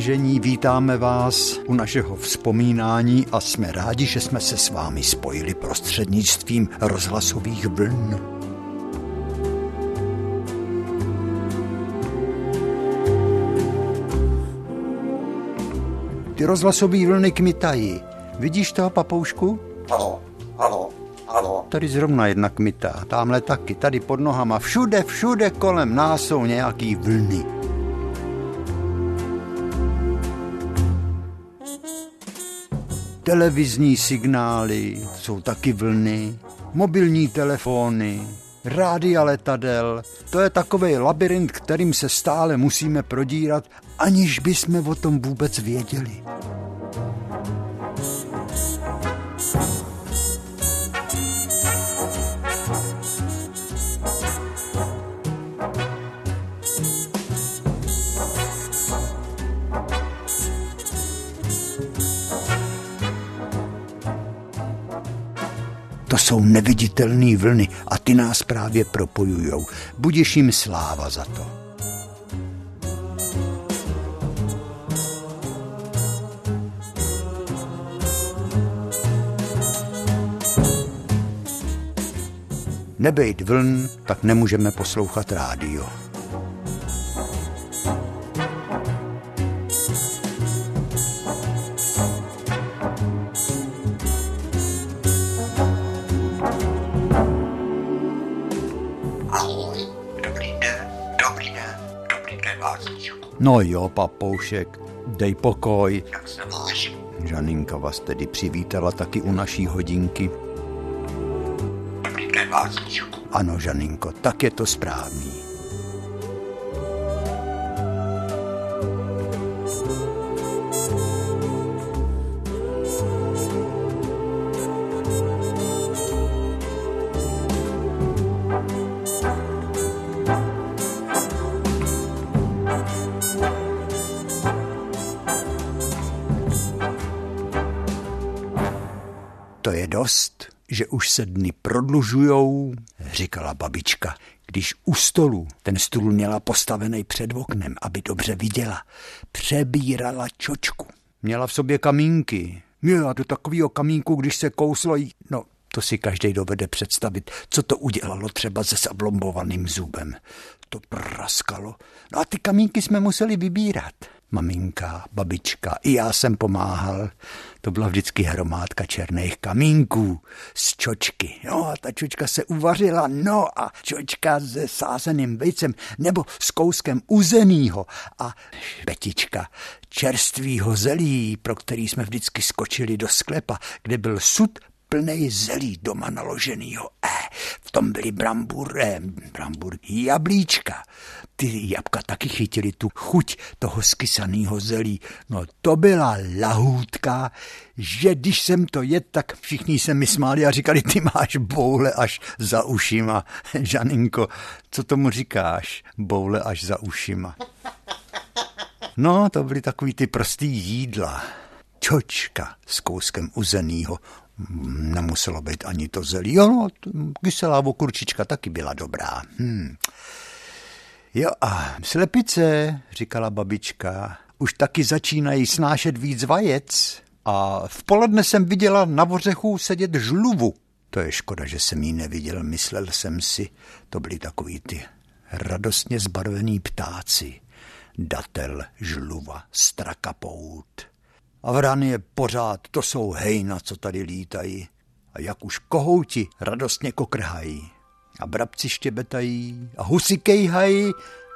Vážení, vítáme vás u našeho vzpomínání a jsme rádi, že jsme se s vámi spojili prostřednictvím rozhlasových vln. Ty rozhlasové vlny kmitají. Vidíš toho papoušku? Halo, halo, halo. Tady zrovna jedna kmitá, tamhle taky, tady pod nohama, všude, všude kolem nás jsou nějaký vlny. Televizní signály, jsou taky vlny, mobilní telefony, rádia letadel. To je takový labirint, kterým se stále musíme prodírat, aniž bychom o tom vůbec věděli. Jsou neviditelné vlny a ty nás právě propojujou. Budiš jim sláva za to. Nebejt vln, tak nemůžeme poslouchat rádio. No jo, papoušek, dej pokoj. Jak se máš? Žaninka vás tedy přivítala taky u naší hodinky. Ano, Žaninko, tak je to správný. Se dny prodlužujou, říkala babička, když u stolu ten stůl měla postavený před oknem, aby dobře viděla. Přebírala čočku. Měla v sobě kamínky. Jo, a do takového kamínku, když se kouslo, jí- no, to si každý dovede představit, co to udělalo třeba se sablombovaným zubem. To praskalo. No a ty kamínky jsme museli vybírat. Maminka, babička, i já jsem pomáhal. To byla vždycky hromádka černých kamínků z čočky. No a ta čočka se uvařila, no a čočka se sázeným vejcem nebo s kouskem uzenýho a šbetička čerstvýho zelí, pro který jsme vždycky skočili do sklepa, kde byl sud plnej zelí doma naloženýho. E, v tom byly brambur, eh, brambur, jablíčka. Ty jabka taky chytili tu chuť toho skysaného zelí. No to byla lahůdka, že když jsem to jedl, tak všichni se mi smáli a říkali, ty máš boule až za ušima. Žaninko, co tomu říkáš? Boule až za ušima. No, to byly takový ty prostý jídla. Čočka s kouskem uzenýho. Nemuselo být ani to zelí. No, kyselá okurčička taky byla dobrá. Hm. Jo a slepice, říkala babička, už taky začínají snášet víc vajec. A v poledne jsem viděla na vořechu sedět žluvu. To je škoda, že jsem jí neviděl, myslel jsem si. To byly takový ty radostně zbarvený ptáci. Datel, žluva, strakapout. A vrany je pořád, to jsou hejna, co tady lítají. A jak už kohouti radostně kokrhají. A brabci štěbetají a husy kejhají.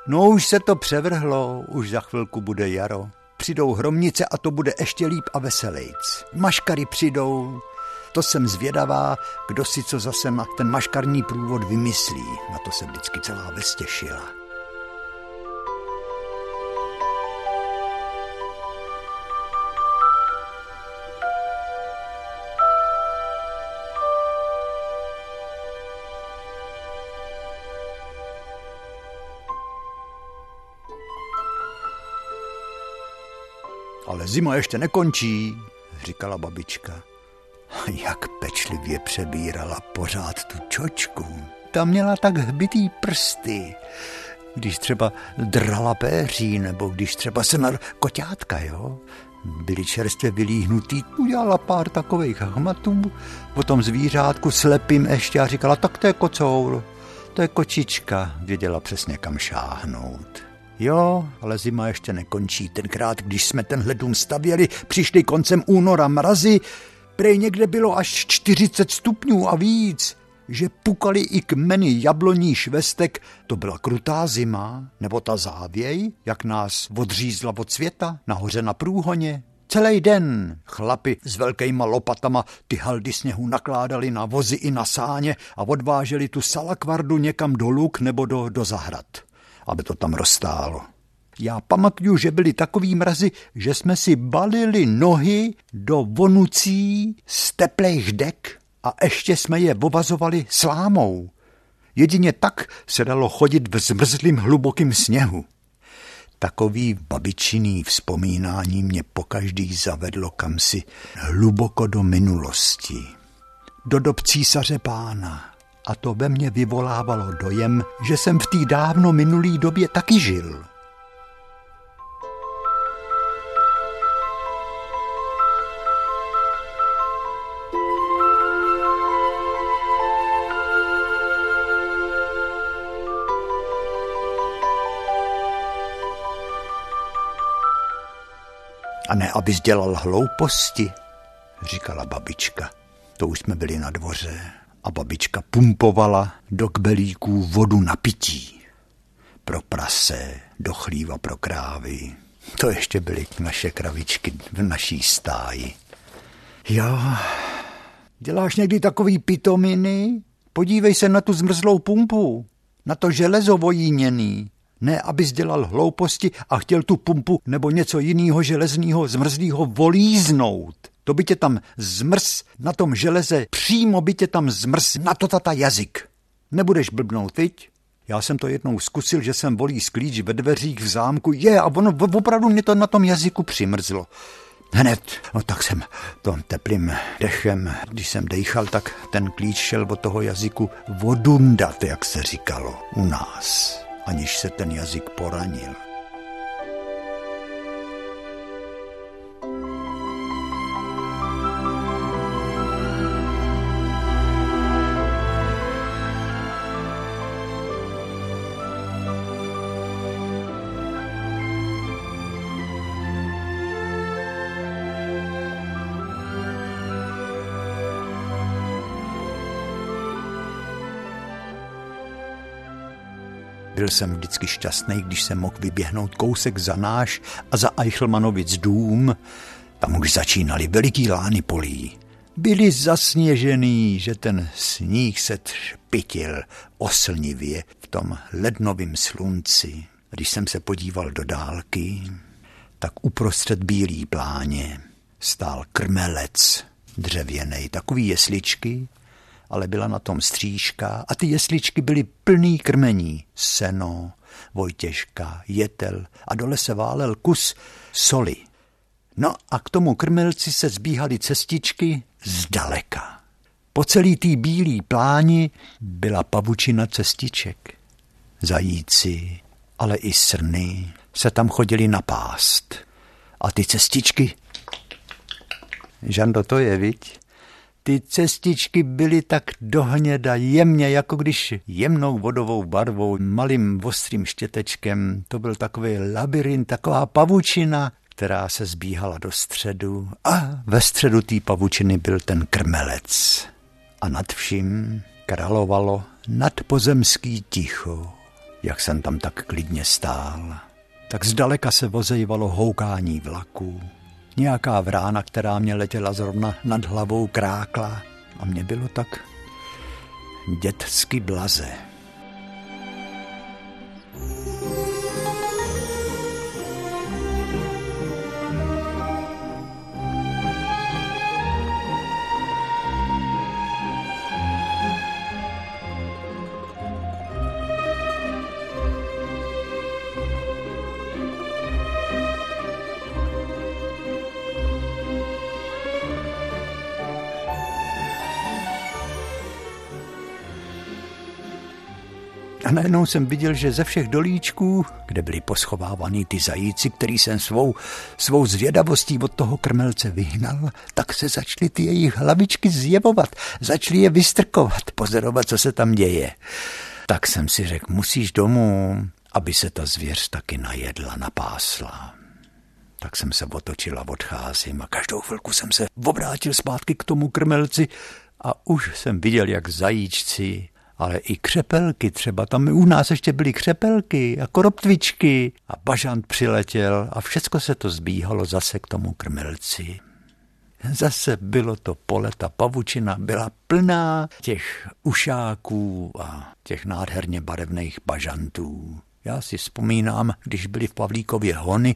No už se to převrhlo, už za chvilku bude jaro. Přidou hromnice a to bude ještě líp a veselejc. Maškary přijdou, to jsem zvědavá, kdo si co zase na ten maškarní průvod vymyslí. Na to se vždycky celá ves Ale zima ještě nekončí, říkala babička. A jak pečlivě přebírala pořád tu čočku. Ta měla tak hbitý prsty. když třeba drala péří, nebo když třeba se na koťátka, jo, byli čerstvě vylíhnutý, udělala pár takových hmatů, potom zvířátku slepým ještě a říkala, tak to je kocour, to je kočička, věděla přesně kam šáhnout. Jo, ale zima ještě nekončí. Tenkrát, když jsme tenhle dům stavěli, přišli koncem února mrazy, prej někde bylo až 40 stupňů a víc že pukali i kmeny jabloní švestek, to byla krutá zima, nebo ta závěj, jak nás odřízla od světa, nahoře na průhoně. Celý den chlapi s velkýma lopatama ty haldy sněhu nakládali na vozy i na sáně a odváželi tu salakvardu někam do luk nebo do, do zahrad, aby to tam rozstálo. Já pamatuju, že byly takový mrazy, že jsme si balili nohy do vonucí z teplých dek a ještě jsme je obazovali slámou. Jedině tak se dalo chodit v zmrzlým hlubokým sněhu. Takový babičiný vzpomínání mě pokaždý zavedlo kamsi hluboko do minulosti. Do dob císaře pána. A to ve mně vyvolávalo dojem, že jsem v té dávno minulý době taky žil. A ne, abys dělal hlouposti, říkala babička. To už jsme byli na dvoře a babička pumpovala do kbelíků vodu na pití. Pro prase, do chlíva pro krávy. To ještě byly naše kravičky v naší stáji. Jo, děláš někdy takový pitominy? Podívej se na tu zmrzlou pumpu, na to železo vojíněný. Ne, abys dělal hlouposti a chtěl tu pumpu nebo něco jiného železného zmrzlého volíznout. To by tě tam zmrz na tom železe, přímo by tě tam zmrz na to tata jazyk. Nebudeš blbnout, viď? Já jsem to jednou zkusil, že jsem volí sklíč ve dveřích v zámku. Je, a ono opravdu mě to na tom jazyku přimrzlo. Hned, no tak jsem to teplým dechem, když jsem dejchal, tak ten klíč šel od toho jazyku vodundat, jak se říkalo u nás aniž se ten jazyk poranil. Byl jsem vždycky šťastný, když jsem mohl vyběhnout kousek za náš a za Eichelmanovic dům. Tam už začínaly veliký lány polí. Byly zasněžený, že ten sníh se třpitil oslnivě v tom lednovém slunci. Když jsem se podíval do dálky, tak uprostřed bílý pláně stál krmelec dřevěný, takový jesličky, ale byla na tom střížka a ty jesličky byly plný krmení. Seno, vojtěžka, jetel a dole se válel kus soli. No a k tomu krmelci se zbíhaly cestičky zdaleka. Po celý tý bílý pláni byla pavučina cestiček. Zajíci, ale i srny se tam chodili napást. A ty cestičky... Žando, to je, viď? Ty cestičky byly tak dohněda jemně, jako když jemnou vodovou barvou, malým ostrým štětečkem, to byl takový labirint, taková pavučina, která se zbíhala do středu a ve středu té pavučiny byl ten krmelec. A nad vším královalo nadpozemský ticho, jak jsem tam tak klidně stál. Tak zdaleka se vozejvalo houkání vlaků, Nějaká vrána, která mě letěla zrovna nad hlavou, krákla a mě bylo tak dětsky blaze. Najednou jsem viděl, že ze všech dolíčků, kde byly poschovávaný ty zajíci, který jsem svou, svou zvědavostí od toho krmelce vyhnal, tak se začaly ty jejich hlavičky zjevovat, začaly je vystrkovat, pozorovat, co se tam děje. Tak jsem si řekl, musíš domů, aby se ta zvěř taky najedla, napásla. Tak jsem se otočil a odcházím a každou chvilku jsem se obrátil zpátky k tomu krmelci a už jsem viděl, jak zajíčci ale i křepelky třeba. Tam u nás ještě byly křepelky a koroptvičky a bažant přiletěl a všecko se to zbíhalo zase k tomu krmelci. Zase bylo to pole, ta pavučina byla plná těch ušáků a těch nádherně barevných bažantů. Já si vzpomínám, když byli v Pavlíkově hony,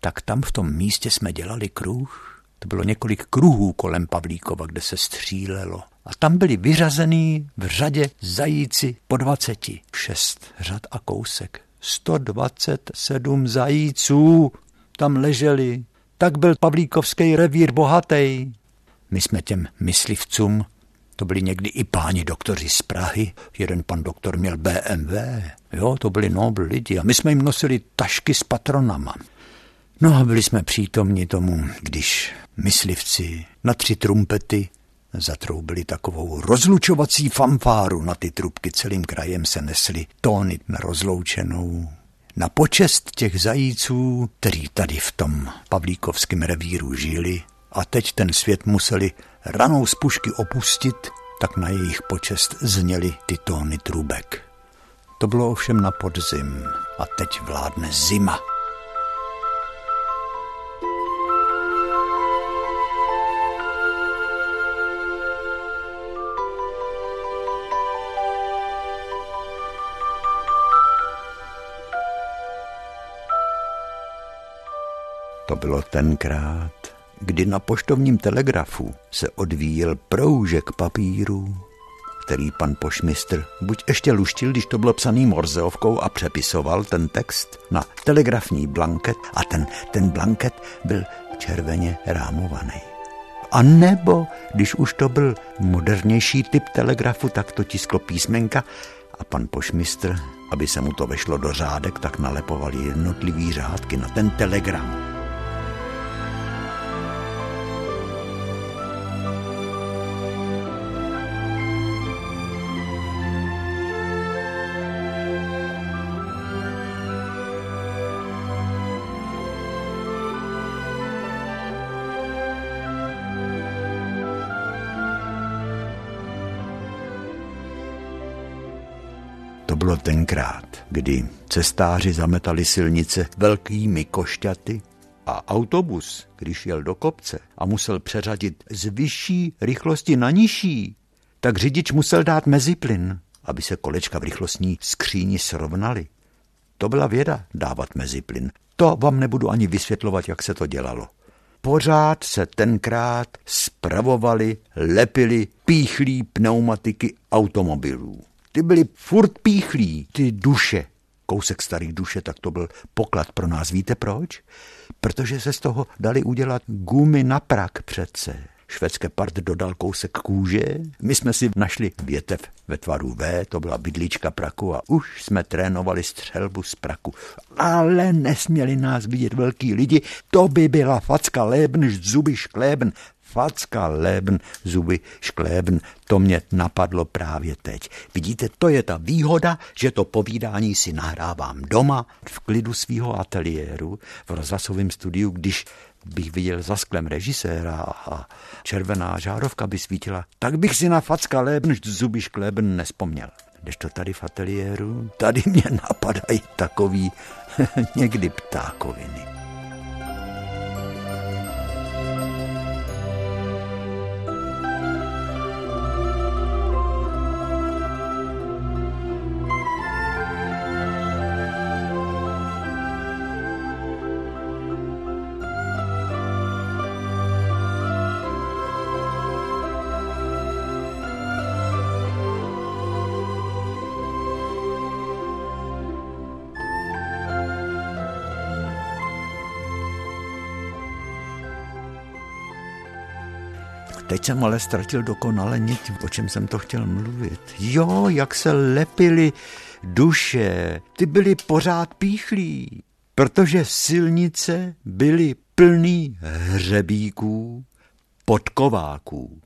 tak tam v tom místě jsme dělali kruh. To bylo několik kruhů kolem Pavlíkova, kde se střílelo. A tam byli vyřazený v řadě zajíci po dvaceti. Šest řad a kousek. 127 zajíců tam leželi. Tak byl Pavlíkovský revír bohatý. My jsme těm myslivcům, to byli někdy i páni doktoři z Prahy, jeden pan doktor měl BMW, jo, to byli nobl lidi a my jsme jim nosili tašky s patronama. No a byli jsme přítomni tomu, když myslivci na tři trumpety zatroubili takovou rozlučovací fanfáru na ty trubky. Celým krajem se nesly tóny na rozloučenou. Na počest těch zajíců, který tady v tom Pavlíkovském revíru žili a teď ten svět museli ranou z pušky opustit, tak na jejich počest zněly ty tóny trubek. To bylo ovšem na podzim a teď vládne zima. To bylo tenkrát, kdy na poštovním telegrafu se odvíjel proužek papíru, který pan pošmistr buď ještě luštil, když to bylo psaný morzeovkou a přepisoval ten text na telegrafní blanket a ten, ten blanket byl červeně rámovaný. A nebo, když už to byl modernější typ telegrafu, tak to tisklo písmenka a pan pošmistr, aby se mu to vešlo do řádek, tak nalepoval jednotlivý řádky na ten telegram. Bylo tenkrát, kdy cestáři zametali silnice velkými košťaty a autobus, když jel do kopce a musel přeřadit z vyšší rychlosti na nižší, tak řidič musel dát meziplyn, aby se kolečka v rychlostní skříni srovnaly. To byla věda dávat meziplyn. To vám nebudu ani vysvětlovat, jak se to dělalo. Pořád se tenkrát spravovali, lepili, píchlí pneumatiky automobilů. Ty byly furt píchlí, ty duše. Kousek starých duše, tak to byl poklad pro nás. Víte proč? Protože se z toho dali udělat gumy na prak přece. Švédské part dodal kousek kůže. My jsme si našli větev ve tvaru V, to byla bydlička praku a už jsme trénovali střelbu z praku. Ale nesměli nás vidět velký lidi, to by byla facka lébn, zuby šklébn, facka, lébn, zuby, šklébn, to mě napadlo právě teď. Vidíte, to je ta výhoda, že to povídání si nahrávám doma, v klidu svého ateliéru, v rozhlasovém studiu, když bych viděl za sklem režiséra a červená žárovka by svítila, tak bych si na facka lébn, zuby, šklébn nespomněl. Když to tady v ateliéru, tady mě napadají takový někdy ptákoviny. Jsem ale ztratil dokonale nit, o čem jsem to chtěl mluvit. Jo, jak se lepili duše, ty byly pořád píchlí, protože silnice byly plný hřebíků, podkováků.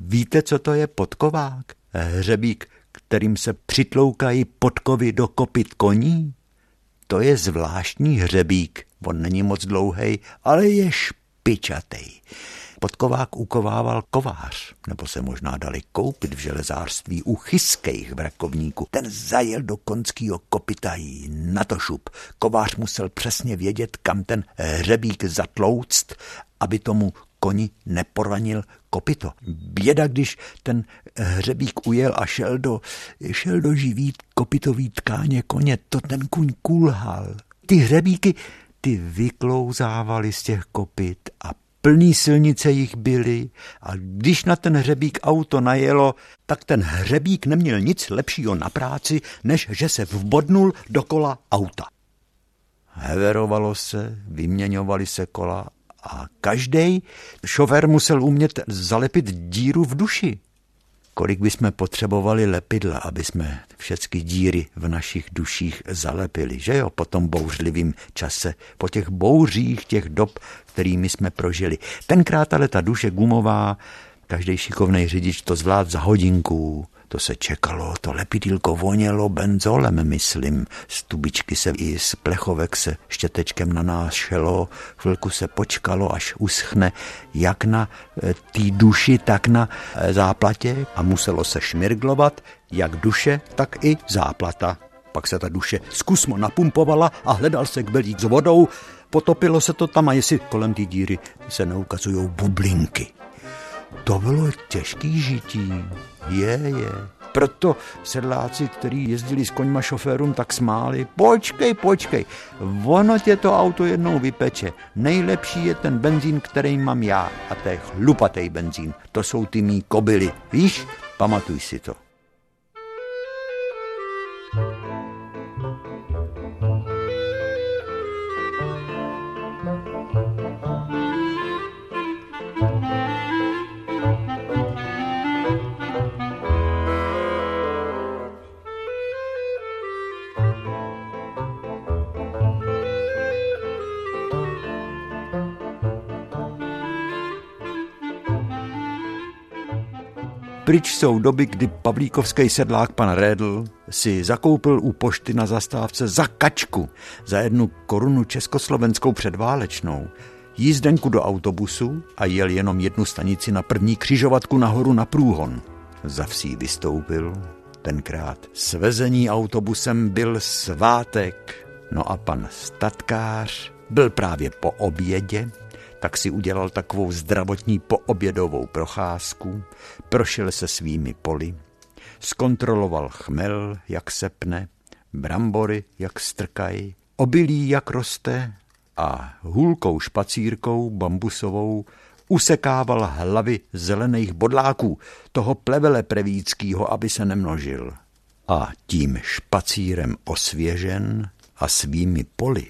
Víte, co to je podkovák? Hřebík, kterým se přitloukají podkovy do kopit koní? To je zvláštní hřebík. On není moc dlouhý, ale je špičatý. Podkovák ukovával kovář, nebo se možná dali koupit v železářství u chyskejch vrakovníků. Ten zajel do konského kopitají na to šup. Kovář musel přesně vědět, kam ten hřebík zatlouct, aby tomu koni neporanil kopito. Běda, když ten hřebík ujel a šel do, šel do živý kopitový tkáně koně, to ten kuň kulhal. Ty hřebíky, ty vyklouzávaly z těch kopit a plný silnice jich byly a když na ten hřebík auto najelo, tak ten hřebík neměl nic lepšího na práci, než že se vbodnul do kola auta. Heverovalo se, vyměňovali se kola a každý šofér musel umět zalepit díru v duši. Kolik bychom potřebovali lepidla, aby jsme všechny díry v našich duších zalepili, že jo, po tom bouřlivým čase, po těch bouřích těch dob, kterými jsme prožili. Tenkrát ale ta duše gumová, každý šikovný řidič to zvlád za hodinku, to se čekalo, to lepidílko vonělo benzolem, myslím. Z tubičky se i z plechovek se štětečkem na nás šelo, chvilku se počkalo, až uschne, jak na e, té duši, tak na e, záplatě a muselo se šmirglovat, jak duše, tak i záplata. Pak se ta duše zkusmo napumpovala a hledal se kbelík s vodou, potopilo se to tam a jestli kolem té díry se neukazují bublinky. To bylo těžký žití. Je, je. Proto sedláci, kteří jezdili s koňma šoférům, tak smáli. Počkej, počkej, ono tě to auto jednou vypeče. Nejlepší je ten benzín, který mám já. A to je chlupatý benzín. To jsou ty mý kobily. Víš? Pamatuj si to. Pryč jsou doby, kdy pavlíkovský sedlák pan Rédl si zakoupil u pošty na zastávce za kačku, za jednu korunu československou předválečnou, jízdenku do autobusu a jel jenom jednu stanici na první křižovatku nahoru na průhon. Za vsí vystoupil, tenkrát svezení autobusem byl svátek, no a pan statkář byl právě po obědě tak si udělal takovou zdravotní poobědovou procházku, prošel se svými poli, zkontroloval chmel, jak se pne, brambory, jak strkají, obilí, jak roste a hůlkou špacírkou bambusovou usekával hlavy zelených bodláků, toho plevele prevíckýho, aby se nemnožil. A tím špacírem osvěžen a svými poli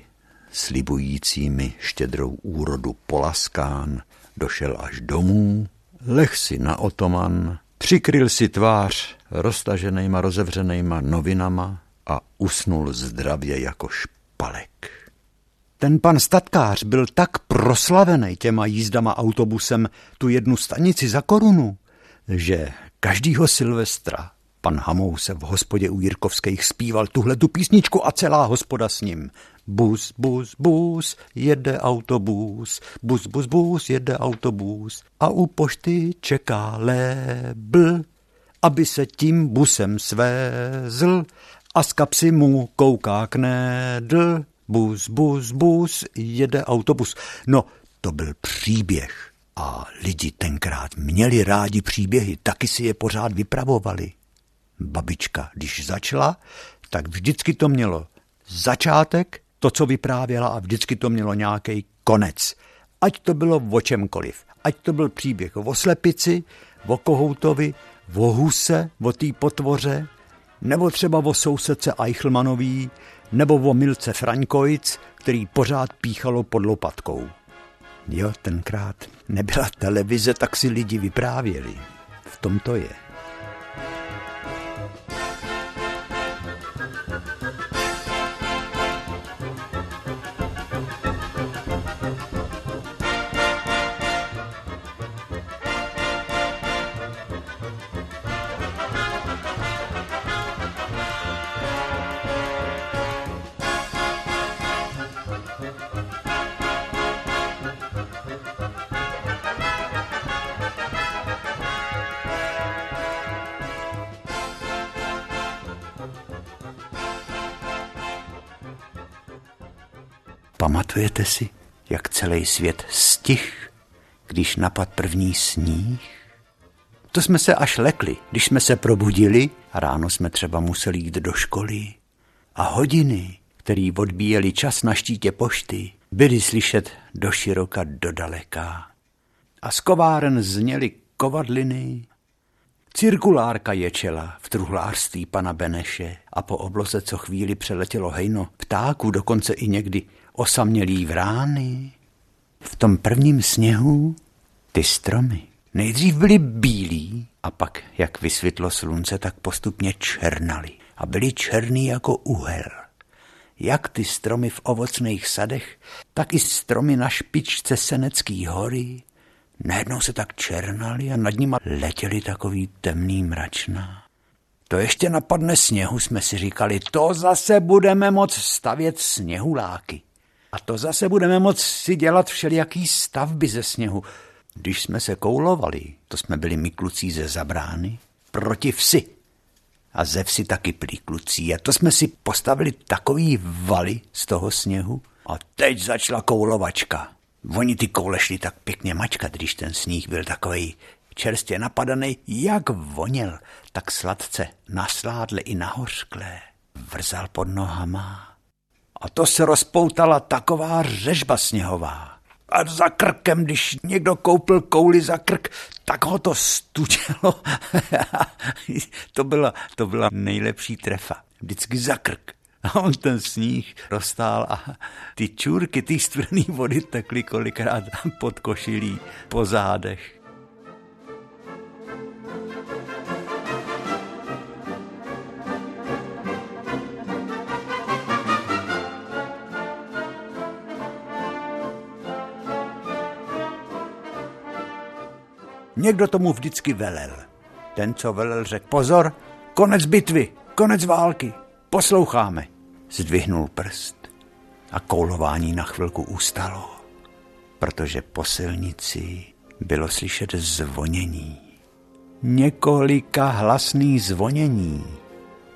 slibujícími štědrou úrodu polaskán, došel až domů, leh si na otoman, přikryl si tvář roztaženýma rozevřenýma novinama a usnul zdravě jako špalek. Ten pan statkář byl tak proslavený těma jízdama autobusem tu jednu stanici za korunu, že každýho Silvestra pan Hamou se v hospodě u Jirkovských zpíval tuhle tu písničku a celá hospoda s ním. Bus, bus, bus, jede autobus, bus, bus, bus, jede autobus a u pošty čeká lébl, aby se tím busem svézl a z kapsy mu kouká knedl. Bus, bus, bus, jede autobus. No, to byl příběh. A lidi tenkrát měli rádi příběhy, taky si je pořád vypravovali. Babička, když začala, tak vždycky to mělo začátek to, co vyprávěla a vždycky to mělo nějaký konec. Ať to bylo o čemkoliv. Ať to byl příběh o slepici, o kohoutovi, o huse, o té potvoře, nebo třeba o sousedce Eichelmanový, nebo o Milce Fraňkojc, který pořád píchalo pod lopatkou. Jo, tenkrát nebyla televize, tak si lidi vyprávěli. V tom to je. Pamatujete si, jak celý svět stih, když napad první sníh? To jsme se až lekli, když jsme se probudili a ráno jsme třeba museli jít do školy. A hodiny, který odbíjeli čas na štítě pošty, byly slyšet do široka, do daleka. A z kováren zněly kovadliny, Cirkulárka ječela v truhlářství pana Beneše a po obloze co chvíli přeletělo hejno ptáků, dokonce i někdy osamělý vrány. V tom prvním sněhu ty stromy nejdřív byly bílí a pak, jak vysvětlo slunce, tak postupně černaly a byly černý jako uhel. Jak ty stromy v ovocných sadech, tak i stromy na špičce Senecký hory, najednou se tak černali a nad nimi letěli takový temný mračná. To ještě napadne sněhu, jsme si říkali, to zase budeme moc stavět sněhuláky. A to zase budeme moc si dělat všelijaký stavby ze sněhu. Když jsme se koulovali, to jsme byli my kluci ze zabrány, proti vsi. A ze vsi taky plí klucí. A to jsme si postavili takový valy z toho sněhu. A teď začala koulovačka. Oni ty koule šli tak pěkně mačkat, když ten sníh byl takový čerstvě napadaný, jak voněl, tak sladce nasládle i nahořklé. Vrzal pod nohama. A to se rozpoutala taková řežba sněhová. A za krkem, když někdo koupil kouli za krk, tak ho to stučelo. to, byla, to byla nejlepší trefa. Vždycky za krk. A on ten sníh roztál a ty čůrky, ty studený vody tekly kolikrát pod košilí, po zádech. Někdo tomu vždycky velel. Ten, co velel, řekl pozor, konec bitvy, konec války, posloucháme. Zdvihnul prst a koulování na chvilku ustalo, protože po silnici bylo slyšet zvonění. Několika hlasný zvonění,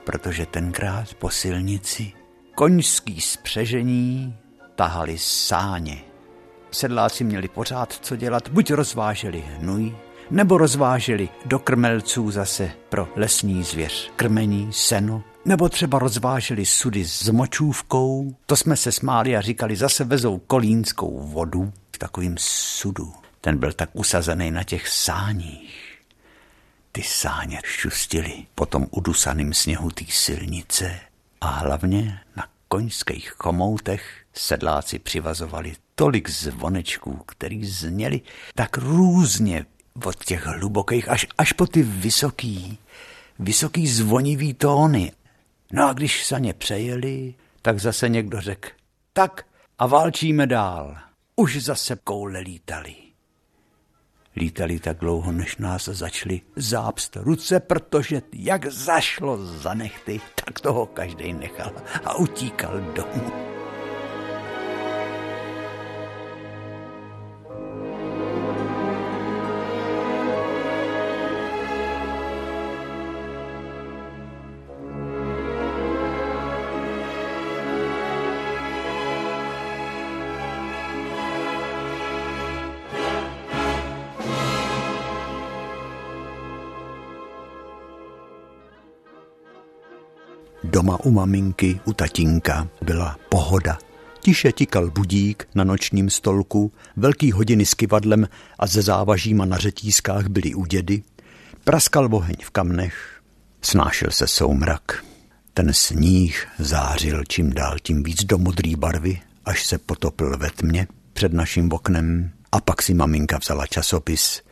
protože tenkrát po silnici koňský spřežení tahali sáně. Sedláci měli pořád co dělat, buď rozváželi hnůj, nebo rozváželi do krmelců zase pro lesní zvěř krmení, seno, nebo třeba rozváželi sudy s močůvkou. To jsme se smáli a říkali, zase vezou kolínskou vodu v takovým sudu. Ten byl tak usazený na těch sáních. Ty sáně šustily po tom udusaným sněhu té silnice a hlavně na koňských chomoutech sedláci přivazovali tolik zvonečků, který zněli tak různě od těch hlubokých až, až po ty vysoký, vysoký zvonivý tóny. No a když se ně přejeli, tak zase někdo řekl, tak a válčíme dál. Už zase koule lítali. Lítali tak dlouho, než nás začali zápst ruce, protože jak zašlo za nechty, tak toho každý nechal a utíkal domů. Doma u maminky, u tatínka byla pohoda. Tiše tikal budík na nočním stolku, velký hodiny s kivadlem a ze závažíma na řetízkách byly u dědy. Praskal oheň v kamnech, snášel se soumrak. Ten sníh zářil čím dál tím víc do modré barvy, až se potopil ve tmě před naším oknem. A pak si maminka vzala časopis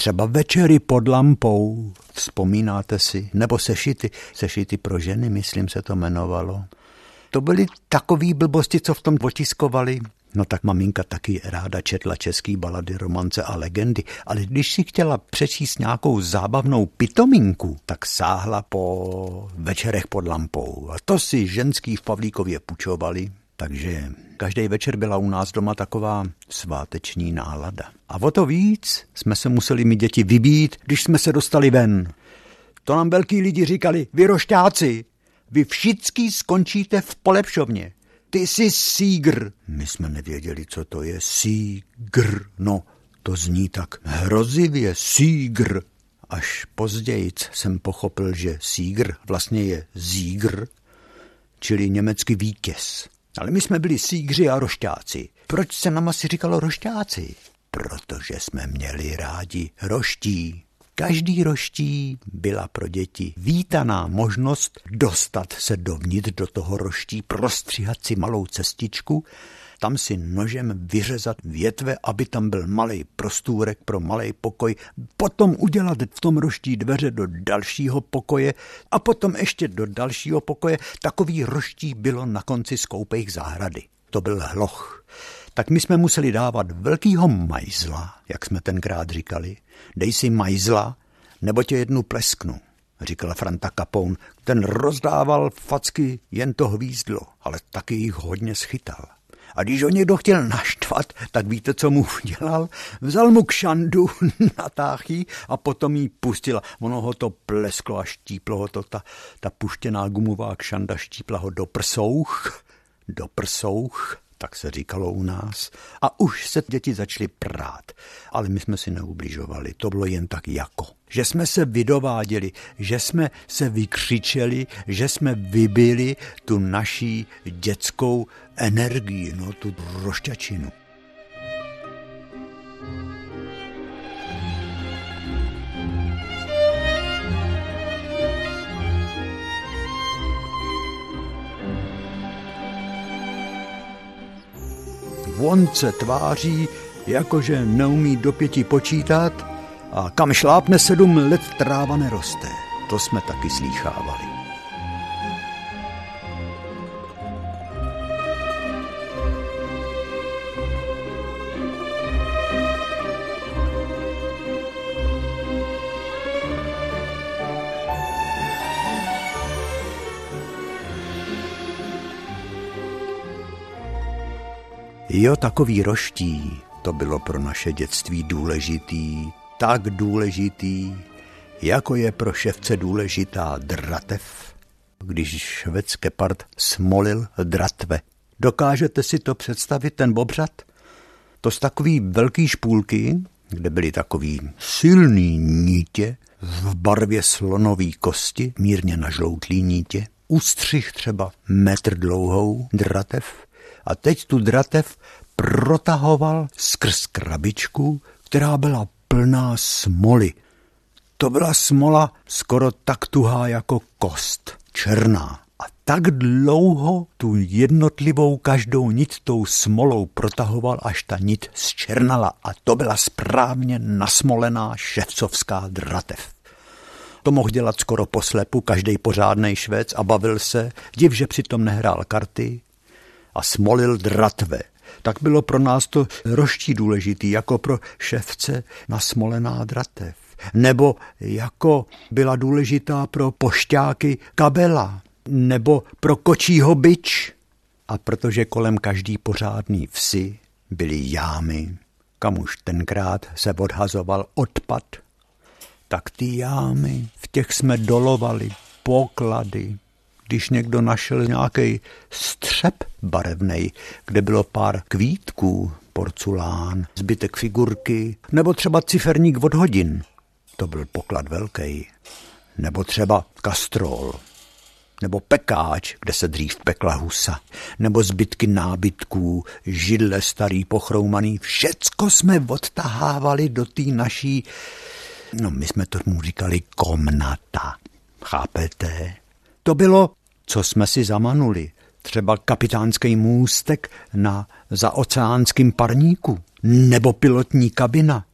Třeba večery pod lampou, vzpomínáte si, nebo sešity, sešity pro ženy, myslím se to jmenovalo. To byly takové blbosti, co v tom otiskovali. No tak maminka taky ráda četla český balady, romance a legendy, ale když si chtěla přečíst nějakou zábavnou pitominku, tak sáhla po večerech pod lampou. A to si ženský v Pavlíkově pučovali, takže každý večer byla u nás doma taková sváteční nálada. A o to víc jsme se museli mi děti vybít, když jsme se dostali ven. To nám velký lidi říkali, vy rošťáci, Vy všichni skončíte v polepšovně. Ty jsi sígr. My jsme nevěděli, co to je sígr. No, to zní tak hrozivě sígr. Až později jsem pochopil, že sígr vlastně je zígr, čili německý vítěz. Ale my jsme byli sígři a rošťáci. Proč se nám asi říkalo rošťáci? Protože jsme měli rádi roští. Každý roští byla pro děti vítaná možnost dostat se dovnitř do toho roští, prostříhat si malou cestičku, tam si nožem vyřezat větve, aby tam byl malý prostůrek pro malý pokoj, potom udělat v tom roští dveře do dalšího pokoje a potom ještě do dalšího pokoje. Takový roští bylo na konci skoupejch zahrady. To byl hloch tak my jsme museli dávat velkýho majzla, jak jsme tenkrát říkali. Dej si majzla, nebo tě jednu plesknu, říkala Franta Kapoun. Ten rozdával facky jen to hvízdlo, ale taky jich hodně schytal. A když ho někdo chtěl naštvat, tak víte, co mu udělal? Vzal mu kšandu, natáchy a potom jí pustil. Ono ho to plesklo a štíplo ho to, ta, ta puštěná gumová kšanda štípla ho do prsouch, do prsouch tak se říkalo u nás. A už se děti začaly prát, ale my jsme si neubližovali, to bylo jen tak jako. Že jsme se vydováděli, že jsme se vykřičeli, že jsme vybili tu naší dětskou energii, no tu rošťačinu. On se tváří, jakože neumí do pěti počítat a kam šlápne sedm let tráva neroste. To jsme taky slýchávali. Jo, takový roští, to bylo pro naše dětství důležitý, tak důležitý, jako je pro ševce důležitá dratev, když švédské part smolil dratve. Dokážete si to představit, ten bobřat? To z takový velký špůlky, kde byly takový silný nítě, v barvě slonový kosti, mírně nažloutlý nítě, ústřih třeba metr dlouhou dratev, a teď tu dratev protahoval skrz krabičku, která byla plná smoly. To byla smola skoro tak tuhá jako kost, černá. A tak dlouho tu jednotlivou každou nit tou smolou protahoval, až ta nit zčernala. A to byla správně nasmolená ševcovská dratev. To mohl dělat skoro poslepu každý pořádný švec a bavil se, div, že přitom nehrál karty, a smolil dratve. Tak bylo pro nás to roští důležitý, jako pro ševce nasmolená dratev. Nebo jako byla důležitá pro pošťáky kabela, nebo pro kočího byč. A protože kolem každý pořádný vsi byly jámy, kam už tenkrát se odhazoval odpad, tak ty jámy, v těch jsme dolovali poklady, když někdo našel nějaký střep barevný, kde bylo pár kvítků, porculán, zbytek figurky, nebo třeba ciferník od hodin. To byl poklad velký. Nebo třeba kastrol, nebo pekáč, kde se dřív pekla husa, nebo zbytky nábytků, židle starý, pochroumaný, všecko jsme odtahávali do té naší, no my jsme tomu říkali komnata, chápete? To bylo co jsme si zamanuli. Třeba kapitánský můstek na zaoceánským parníku, nebo pilotní kabina,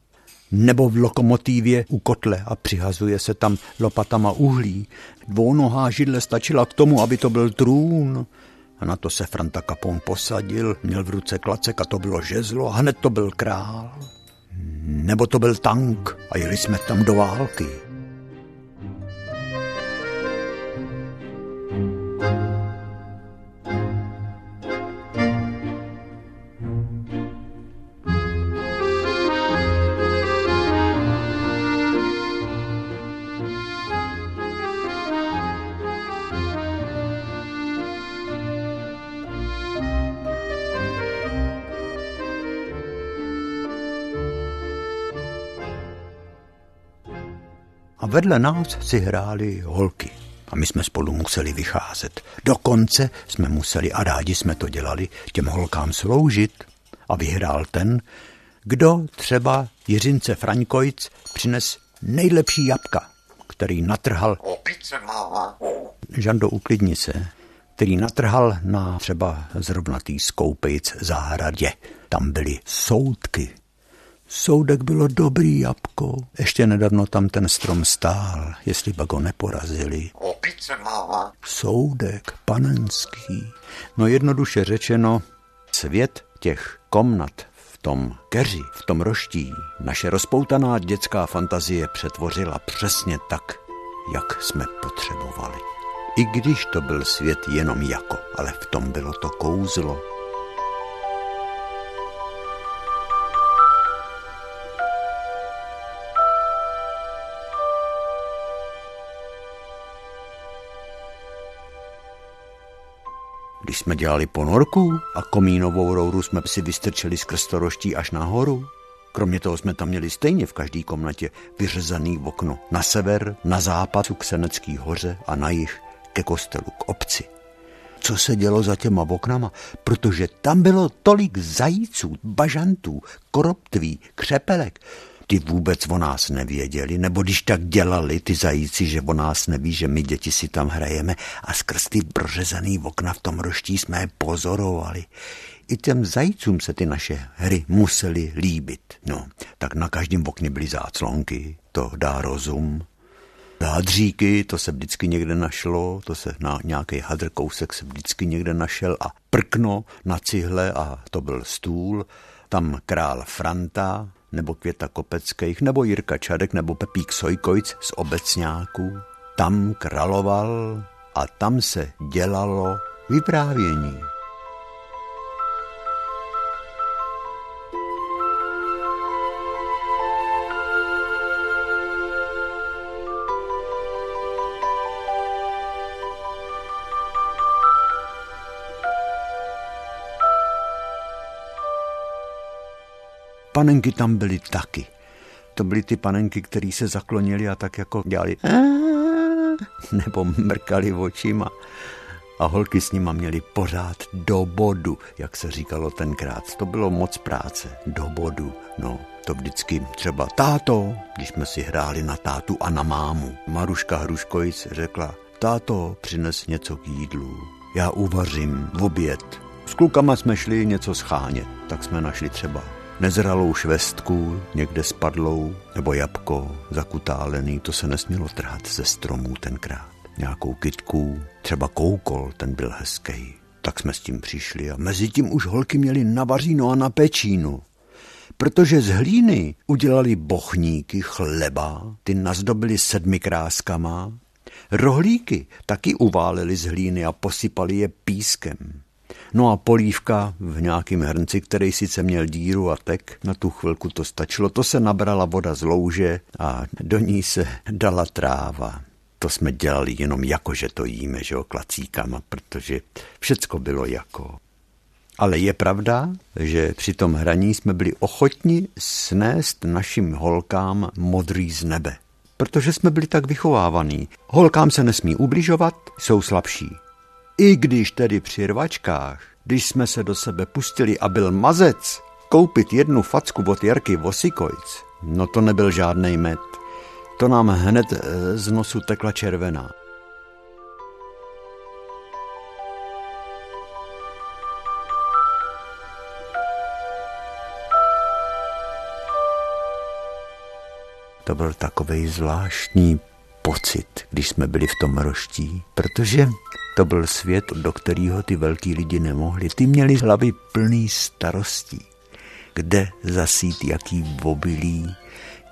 nebo v lokomotivě u kotle a přihazuje se tam lopatama uhlí. Dvounohá židle stačila k tomu, aby to byl trůn. A na to se Franta Capon posadil, měl v ruce klacek a to bylo žezlo a hned to byl král. Nebo to byl tank a jeli jsme tam do války. A vedle nás si hráli holky. A my jsme spolu museli vycházet. Dokonce jsme museli, a rádi jsme to dělali, těm holkám sloužit. A vyhrál ten, kdo třeba Jiřince Fraňkojc přines nejlepší jabka, který natrhal... Žando, uklidni se který natrhal na třeba zrovna tý Skoupejc zahradě. Tam byly soudky. Soudek bylo dobrý jabko. Ještě nedávno tam ten strom stál, jestli pak ho neporazili. Opice máma. Soudek, panenský. No jednoduše řečeno, svět těch komnat v tom keři, v tom roští, naše rozpoutaná dětská fantazie přetvořila přesně tak, jak jsme potřebovali. I když to byl svět jenom jako, ale v tom bylo to kouzlo. Když jsme dělali ponorku a komínovou rouru jsme si vystrčili skrz to roští až nahoru, Kromě toho jsme tam měli stejně v každé komnatě vyřezaný okno na sever, na západ k Senecký hoře a na jih ke kostelu, k obci. Co se dělo za těma oknama? Protože tam bylo tolik zajíců, bažantů, koroptví, křepelek. Ty vůbec o nás nevěděli, nebo když tak dělali ty zajíci, že o nás neví, že my děti si tam hrajeme a skrz ty prořezaný okna v tom roští jsme je pozorovali. I těm zajícům se ty naše hry musely líbit. No, tak na každém okně byly záclonky, to dá rozum, Hádříky, to se vždycky někde našlo, to se na nějaký hadr kousek se vždycky někde našel a prkno na cihle a to byl stůl. Tam král Franta, nebo Květa Kopeckých, nebo Jirka Čadek, nebo Pepík Sojkojc z obecňáků. Tam královal a tam se dělalo vyprávění. Panenky tam byly taky. To byly ty panenky, které se zaklonily a tak jako dělali nebo mrkali očima. A holky s nima měly pořád do bodu, jak se říkalo tenkrát. To bylo moc práce, do bodu. No, to vždycky třeba táto, když jsme si hráli na tátu a na mámu. Maruška Hruškojic řekla, táto, přines něco k jídlu. Já uvařím v oběd. S klukama jsme šli něco schánět, tak jsme našli třeba nezralou švestku, někde spadlou, nebo jabko zakutálený, to se nesmělo trhat ze stromů tenkrát. Nějakou kytku, třeba koukol, ten byl hezký. Tak jsme s tím přišli a mezi tím už holky měly na vaříno a na pečínu. Protože z hlíny udělali bochníky, chleba, ty nazdobili sedmi kráskama, rohlíky taky uválili z hlíny a posypali je pískem. No a polívka v nějakém hrnci, který sice měl díru a tek, na tu chvilku to stačilo, to se nabrala voda z louže a do ní se dala tráva. To jsme dělali jenom jako, že to jíme, že jo, klacíkama, protože všecko bylo jako. Ale je pravda, že při tom hraní jsme byli ochotni snést našim holkám modrý z nebe. Protože jsme byli tak vychovávaní. Holkám se nesmí ubližovat, jsou slabší. I když tedy při rvačkách, když jsme se do sebe pustili a byl mazec, koupit jednu facku od Jarky Vosikojc, no to nebyl žádný med. To nám hned eh, z nosu tekla červená. To byl takový zvláštní pocit, když jsme byli v tom roští, protože to byl svět, do kterého ty velký lidi nemohli. Ty měli hlavy plný starostí. Kde zasít jaký obilí,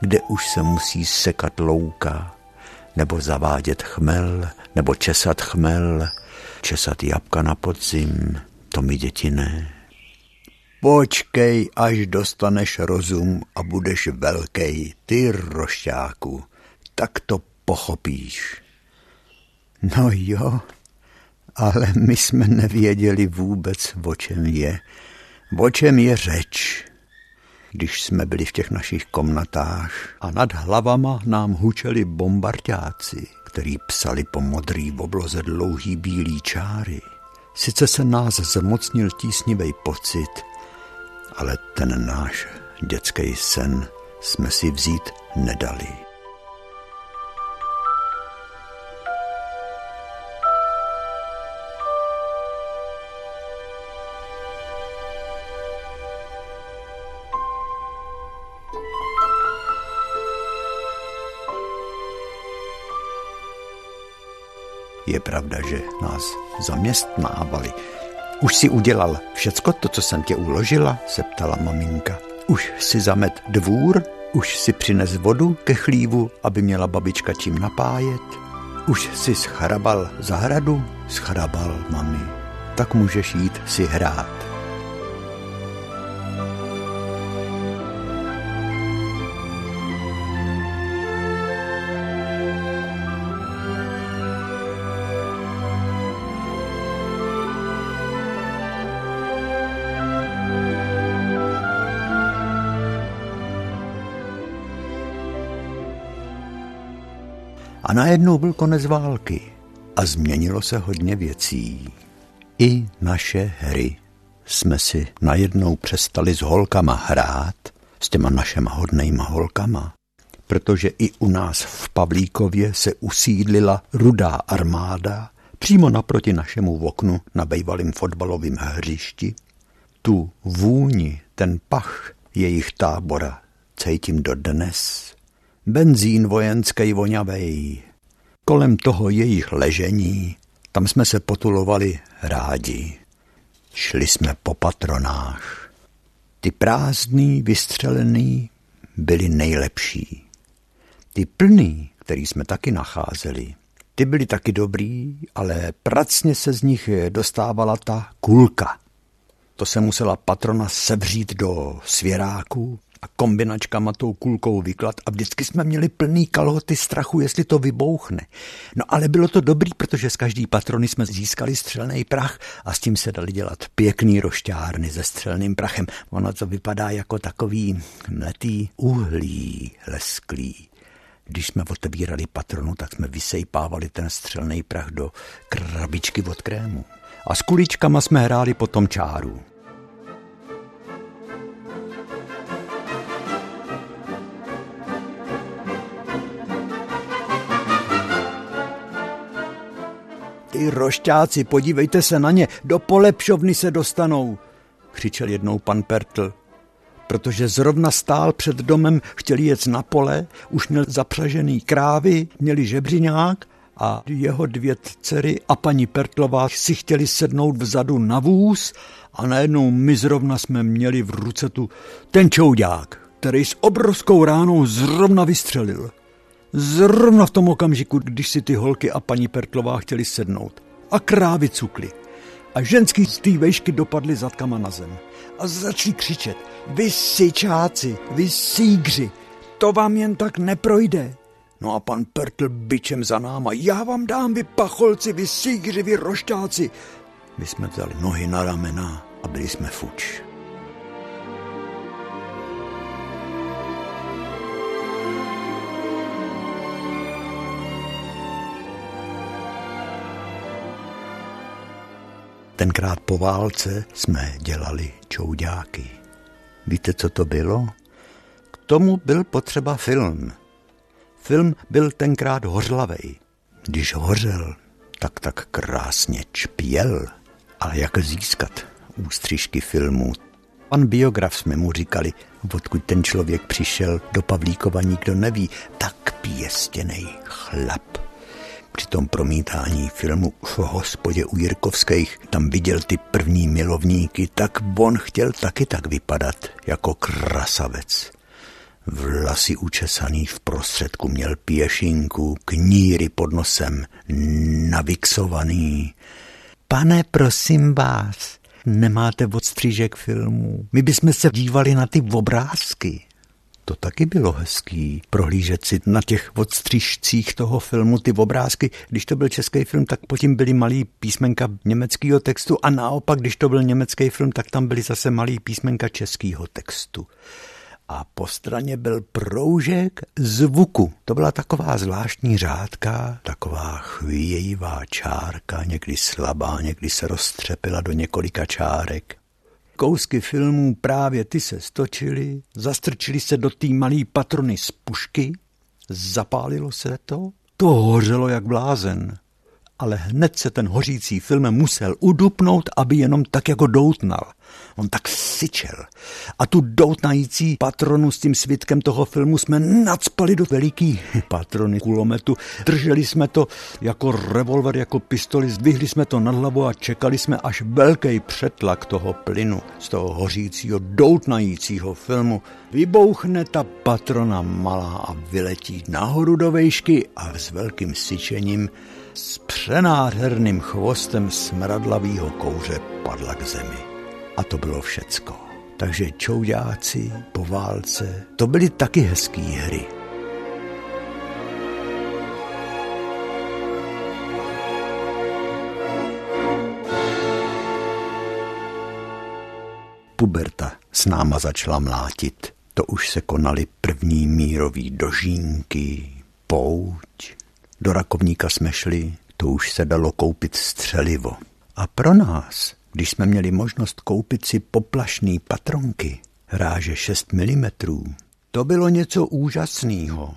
kde už se musí sekat louka, nebo zavádět chmel, nebo česat chmel, česat jabka na podzim, to mi děti ne. Počkej, až dostaneš rozum a budeš velký, ty rošťáku, tak to pochopíš. No jo, ale my jsme nevěděli vůbec, o čem je. O čem je řeč. když jsme byli v těch našich komnatách a nad hlavama nám hučeli bombardáci, který psali po modrý obloze dlouhý bílý čáry. Sice se nás zmocnil tísnivý pocit, ale ten náš dětský sen jsme si vzít nedali. Je pravda, že nás zaměstnávali. Už si udělal všecko to, co jsem tě uložila? se ptala maminka. Už si zamet dvůr? Už si přines vodu ke chlívu, aby měla babička čím napájet? Už si schrabal zahradu? Schrabal, mami. Tak můžeš jít si hrát. Najednou byl konec války a změnilo se hodně věcí. I naše hry jsme si najednou přestali s holkama hrát, s těma našema hodnejma holkama, protože i u nás v Pavlíkově se usídlila rudá armáda přímo naproti našemu oknu na bejvalým fotbalovém hřišti. Tu vůni, ten pach jejich tábora cítím dodnes benzín vojenský voňavej. Kolem toho jejich ležení, tam jsme se potulovali rádi. Šli jsme po patronách. Ty prázdný, vystřelený byli nejlepší. Ty plný, který jsme taky nacházeli, ty byly taky dobrý, ale pracně se z nich dostávala ta kulka. To se musela patrona sevřít do svěráku, a kombinačkama tou kulkou vyklad a vždycky jsme měli plný kalhoty strachu, jestli to vybouchne. No ale bylo to dobrý, protože z každý patrony jsme získali střelný prach a s tím se dali dělat pěkný rošťárny se střelným prachem. Ono to vypadá jako takový mletý uhlí lesklý. Když jsme otevírali patronu, tak jsme vysejpávali ten střelný prach do krabičky od krému. A s kuličkama jsme hráli potom čáru. Ty rošťáci, podívejte se na ně, do polepšovny se dostanou, křičel jednou pan Pertl. Protože zrovna stál před domem, chtěl jet na pole, už měl zapřažený krávy, měli žebřiňák a jeho dvě dcery a paní Pertlová si chtěli sednout vzadu na vůz a najednou my zrovna jsme měli v ruce tu ten čoudák, který s obrovskou ránou zrovna vystřelil. Zrovna v tom okamžiku, když si ty holky a paní Pertlová chtěli sednout. A krávy cukly. A ženský z té vejšky dopadly zadkama na zem. A začali křičet. Vy sičáci, vy sígři, to vám jen tak neprojde. No a pan Pertl byčem za náma. Já vám dám, vy pacholci, vy sígři, vy roštáci. My jsme vzali nohy na ramena a byli jsme fuč. Tenkrát po válce jsme dělali čouďáky. Víte, co to bylo? K tomu byl potřeba film. Film byl tenkrát hořlavej. Když hořel, tak tak krásně čpěl. Ale jak získat ústřižky filmů? Pan biograf jsme mu říkali, odkud ten člověk přišel, do Pavlíkova nikdo neví, tak pěstěnej chlap při tom promítání filmu v hospodě u Jirkovských tam viděl ty první milovníky, tak on chtěl taky tak vypadat jako krasavec. Vlasy učesaný v prostředku měl pěšinku, kníry pod nosem, navixovaný. Pane, prosím vás, nemáte odstřížek filmů? My bychom se dívali na ty obrázky. To taky bylo hezký, prohlížet si na těch odstřižcích toho filmu ty obrázky. Když to byl český film, tak po tím byly malý písmenka německého textu a naopak, když to byl německý film, tak tam byly zase malý písmenka českého textu. a po straně byl proužek zvuku. To byla taková zvláštní řádka, taková chvějivá čárka, někdy slabá, někdy se roztřepila do několika čárek. Kousky filmů právě ty se stočily, zastrčili se do té malé patrony z pušky, zapálilo se to, to hořelo jak blázen ale hned se ten hořící film musel udupnout, aby jenom tak jako doutnal. On tak syčel. A tu doutnající patronu s tím svitkem toho filmu jsme nadspali do veliký patrony kulometu. Drželi jsme to jako revolver, jako pistoli, zdvihli jsme to nad hlavu a čekali jsme, až velký přetlak toho plynu z toho hořícího, doutnajícího filmu vybouchne ta patrona malá a vyletí nahoru do vejšky a s velkým syčením s přenádherným chvostem smradlavého kouře padla k zemi. A to bylo všecko. Takže čouďáci po válce, to byly taky hezký hry. Puberta s náma začala mlátit. To už se konaly první mírový dožínky, pouť, do rakovníka jsme šli, to už se dalo koupit střelivo. A pro nás, když jsme měli možnost koupit si poplašný patronky, ráže 6 mm, to bylo něco úžasného.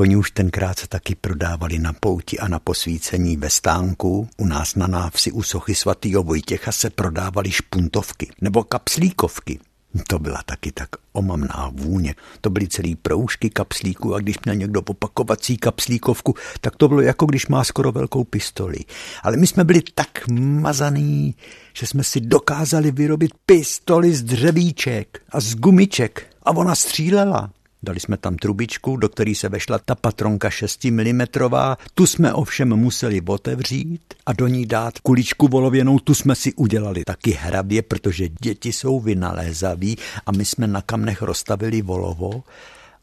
Oni už tenkrát se taky prodávali na pouti a na posvícení ve stánku. U nás na návsi u sochy svatýho Vojtěcha se prodávali špuntovky nebo kapslíkovky. To byla taky tak omamná vůně. To byly celý proužky kapslíků a když měl někdo opakovací kapslíkovku, tak to bylo jako když má skoro velkou pistoli. Ale my jsme byli tak mazaný, že jsme si dokázali vyrobit pistoli z dřevíček a z gumiček a ona střílela. Dali jsme tam trubičku, do které se vešla ta patronka 6 mm. Tu jsme ovšem museli otevřít a do ní dát kuličku volověnou. Tu jsme si udělali taky hrabě, protože děti jsou vynalézaví a my jsme na kamnech rozstavili volovo.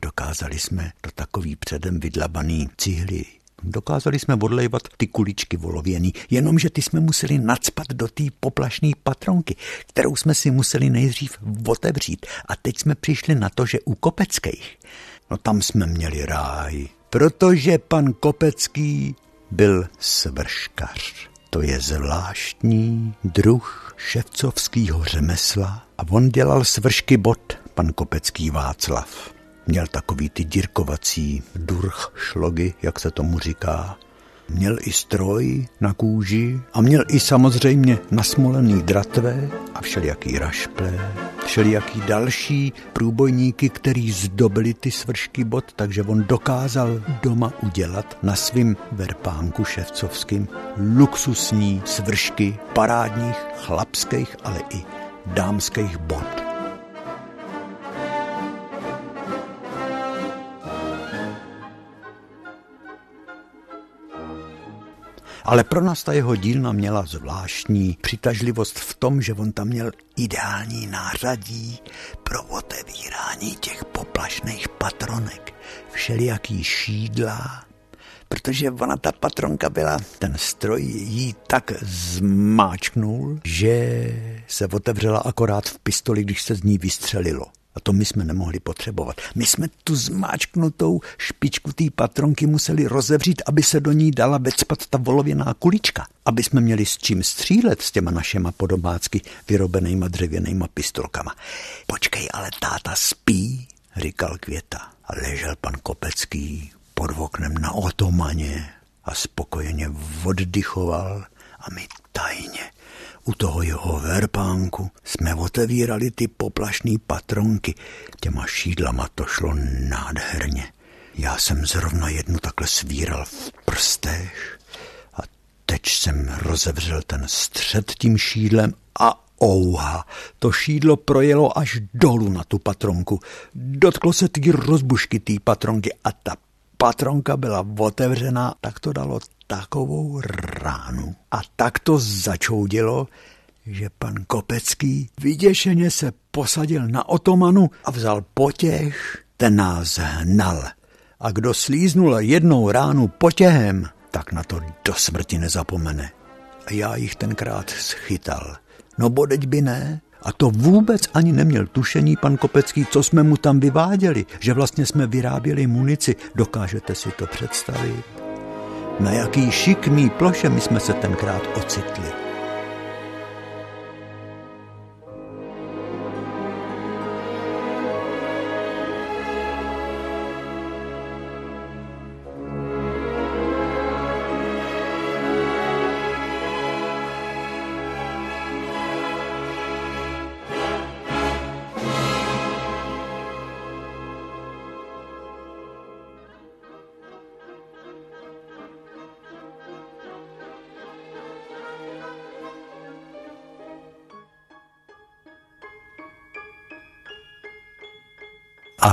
Dokázali jsme do takový předem vydlabaný cihly Dokázali jsme odlejvat ty kuličky volověný, jenomže ty jsme museli nadspat do té poplašné patronky, kterou jsme si museli nejdřív otevřít. A teď jsme přišli na to, že u Kopeckých, no tam jsme měli ráj, protože pan Kopecký byl svrškař. To je zvláštní druh ševcovského řemesla a on dělal svršky bot, pan Kopecký Václav. Měl takový ty dírkovací durch šlogy, jak se tomu říká. Měl i stroj na kůži a měl i samozřejmě nasmolený dratve a všelijaký rašple, všelijaký další průbojníky, který zdobili ty svršky bot, takže on dokázal doma udělat na svým verpánku ševcovským luxusní svršky parádních chlapských, ale i dámských bot. Ale pro nás ta jeho dílna měla zvláštní přitažlivost v tom, že on tam měl ideální nářadí pro otevírání těch poplašných patronek, všelijaký šídla, protože ona ta patronka byla, ten stroj jí tak zmáčknul, že se otevřela akorát v pistoli, když se z ní vystřelilo. A to my jsme nemohli potřebovat. My jsme tu zmáčknutou špičku té patronky museli rozevřít, aby se do ní dala vecpat ta volověná kulička. Aby jsme měli s čím střílet s těma našima podobácky vyrobenýma dřevěnýma pistolkama. Počkej, ale táta spí, říkal Květa. A ležel pan Kopecký pod oknem na otomaně a spokojeně oddychoval a my tajně u toho jeho verpánku jsme otevírali ty poplašný patronky. Těma šídlama to šlo nádherně. Já jsem zrovna jednu takhle svíral v prstech a teď jsem rozevřel ten střed tím šídlem a ouha, to šídlo projelo až dolů na tu patronku. Dotklo se ty rozbušky té patronky a ta patronka byla otevřená, tak to dalo takovou ránu. A tak to začoudilo, že pan Kopecký vyděšeně se posadil na otomanu a vzal potěch, ten nás hnal. A kdo slíznul jednou ránu potěhem, tak na to do smrti nezapomene. A já jich tenkrát schytal. No bodeď by ne, A to vůbec ani neměl tušení pan Kopecký, co jsme mu tam vyváděli, že vlastně jsme vyráběli munici. Dokážete si to představit? Na jaký šikmý ploše my jsme se tenkrát ocitli.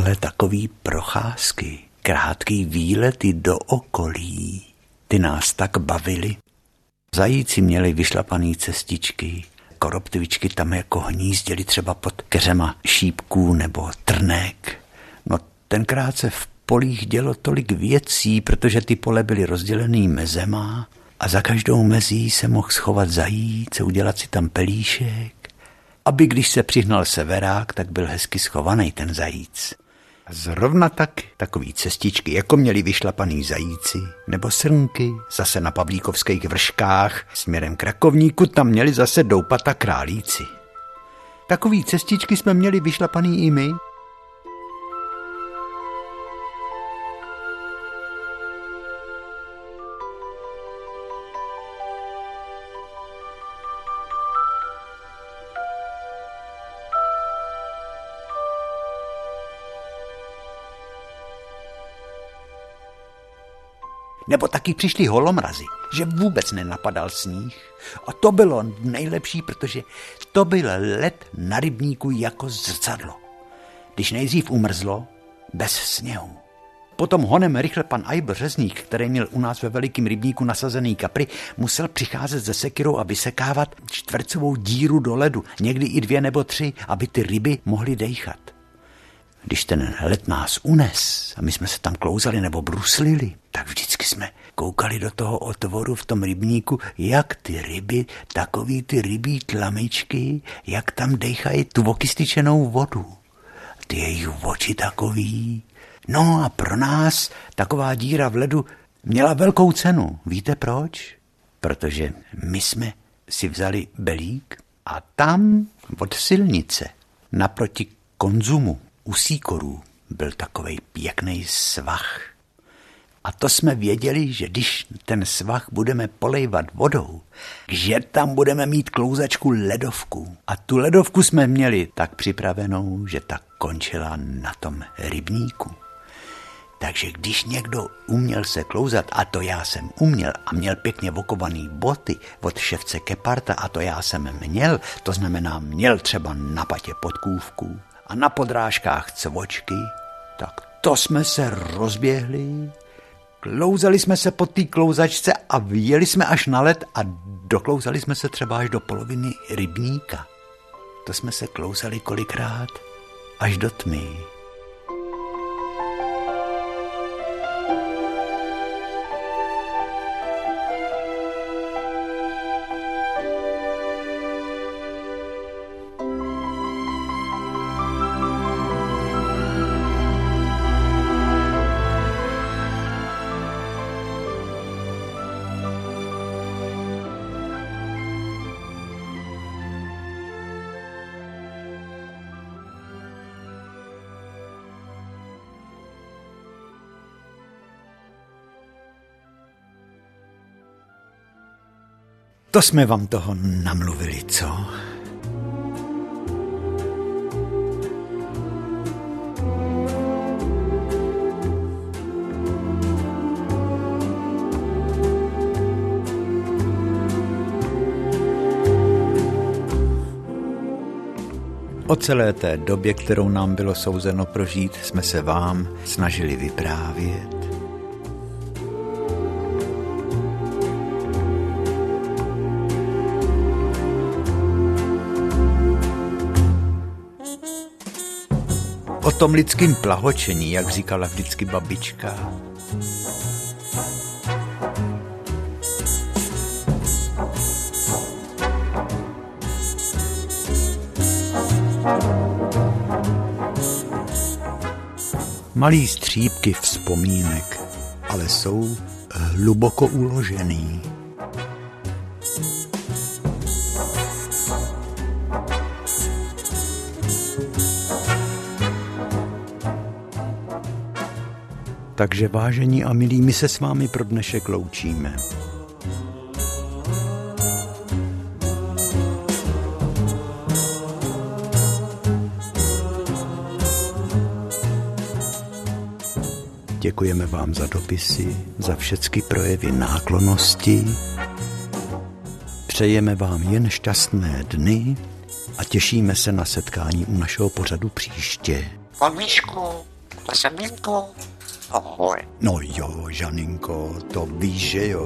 Ale takový procházky, krátký výlety do okolí, ty nás tak bavily. Zajíci měli vyšlapaný cestičky, koroptivičky tam jako hnízděli třeba pod keřema šípků nebo trnek. No tenkrát se v polích dělo tolik věcí, protože ty pole byly rozdělený mezema a za každou mezí se mohl schovat zajíc, udělat si tam pelíšek aby když se přihnal severák, tak byl hezky schovaný ten zajíc. A zrovna tak takový cestičky, jako měli vyšlapaný zajíci, nebo srnky, zase na Pavlíkovských vrškách, směrem k Rakovníku, tam měli zase doupata králíci. Takový cestičky jsme měli vyšlapaný i my, Nebo taky přišli holomrazy, že vůbec nenapadal sníh. A to bylo nejlepší, protože to byl led na rybníku jako zrcadlo. Když nejdřív umrzlo, bez sněhu. Potom honem rychle pan Ajbr Řezník, který měl u nás ve velikém rybníku nasazený kapry, musel přicházet ze sekirou a vysekávat čtvercovou díru do ledu, někdy i dvě nebo tři, aby ty ryby mohly dejchat. Když ten let nás unes a my jsme se tam klouzali nebo bruslili, tak vždycky jsme koukali do toho otvoru v tom rybníku, jak ty ryby, takový ty rybí tlamičky, jak tam dechají tu vokystyčenou vodu. Ty jejich oči takový. No a pro nás taková díra v ledu měla velkou cenu. Víte proč? Protože my jsme si vzali belík a tam od silnice naproti konzumu u síkorů byl takový pěkný svach. A to jsme věděli, že když ten svach budeme polejvat vodou, že tam budeme mít klouzačku ledovku. A tu ledovku jsme měli tak připravenou, že ta končila na tom rybníku. Takže když někdo uměl se klouzat, a to já jsem uměl, a měl pěkně vokovaný boty od ševce Keparta, a to já jsem měl, to znamená měl třeba na patě podkůvku a na podrážkách cvočky, tak to jsme se rozběhli, klouzali jsme se po té klouzačce a vyjeli jsme až na led a doklouzali jsme se třeba až do poloviny rybníka. To jsme se klouzali kolikrát až do tmy. To jsme vám toho namluvili, co? O celé té době, kterou nám bylo souzeno prožít, jsme se vám snažili vyprávět tom lidském plahočení, jak říkala vždycky babička. Malý střípky vzpomínek, ale jsou hluboko uložený. Takže vážení a milí, my se s vámi pro dnešek loučíme. Děkujeme vám za dopisy, za všechny projevy náklonosti. Přejeme vám jen šťastné dny a těšíme se na setkání u našeho pořadu příště. Pan Míšku, Semínko, ahoj. No jo, Žaninko, to víš, že jo.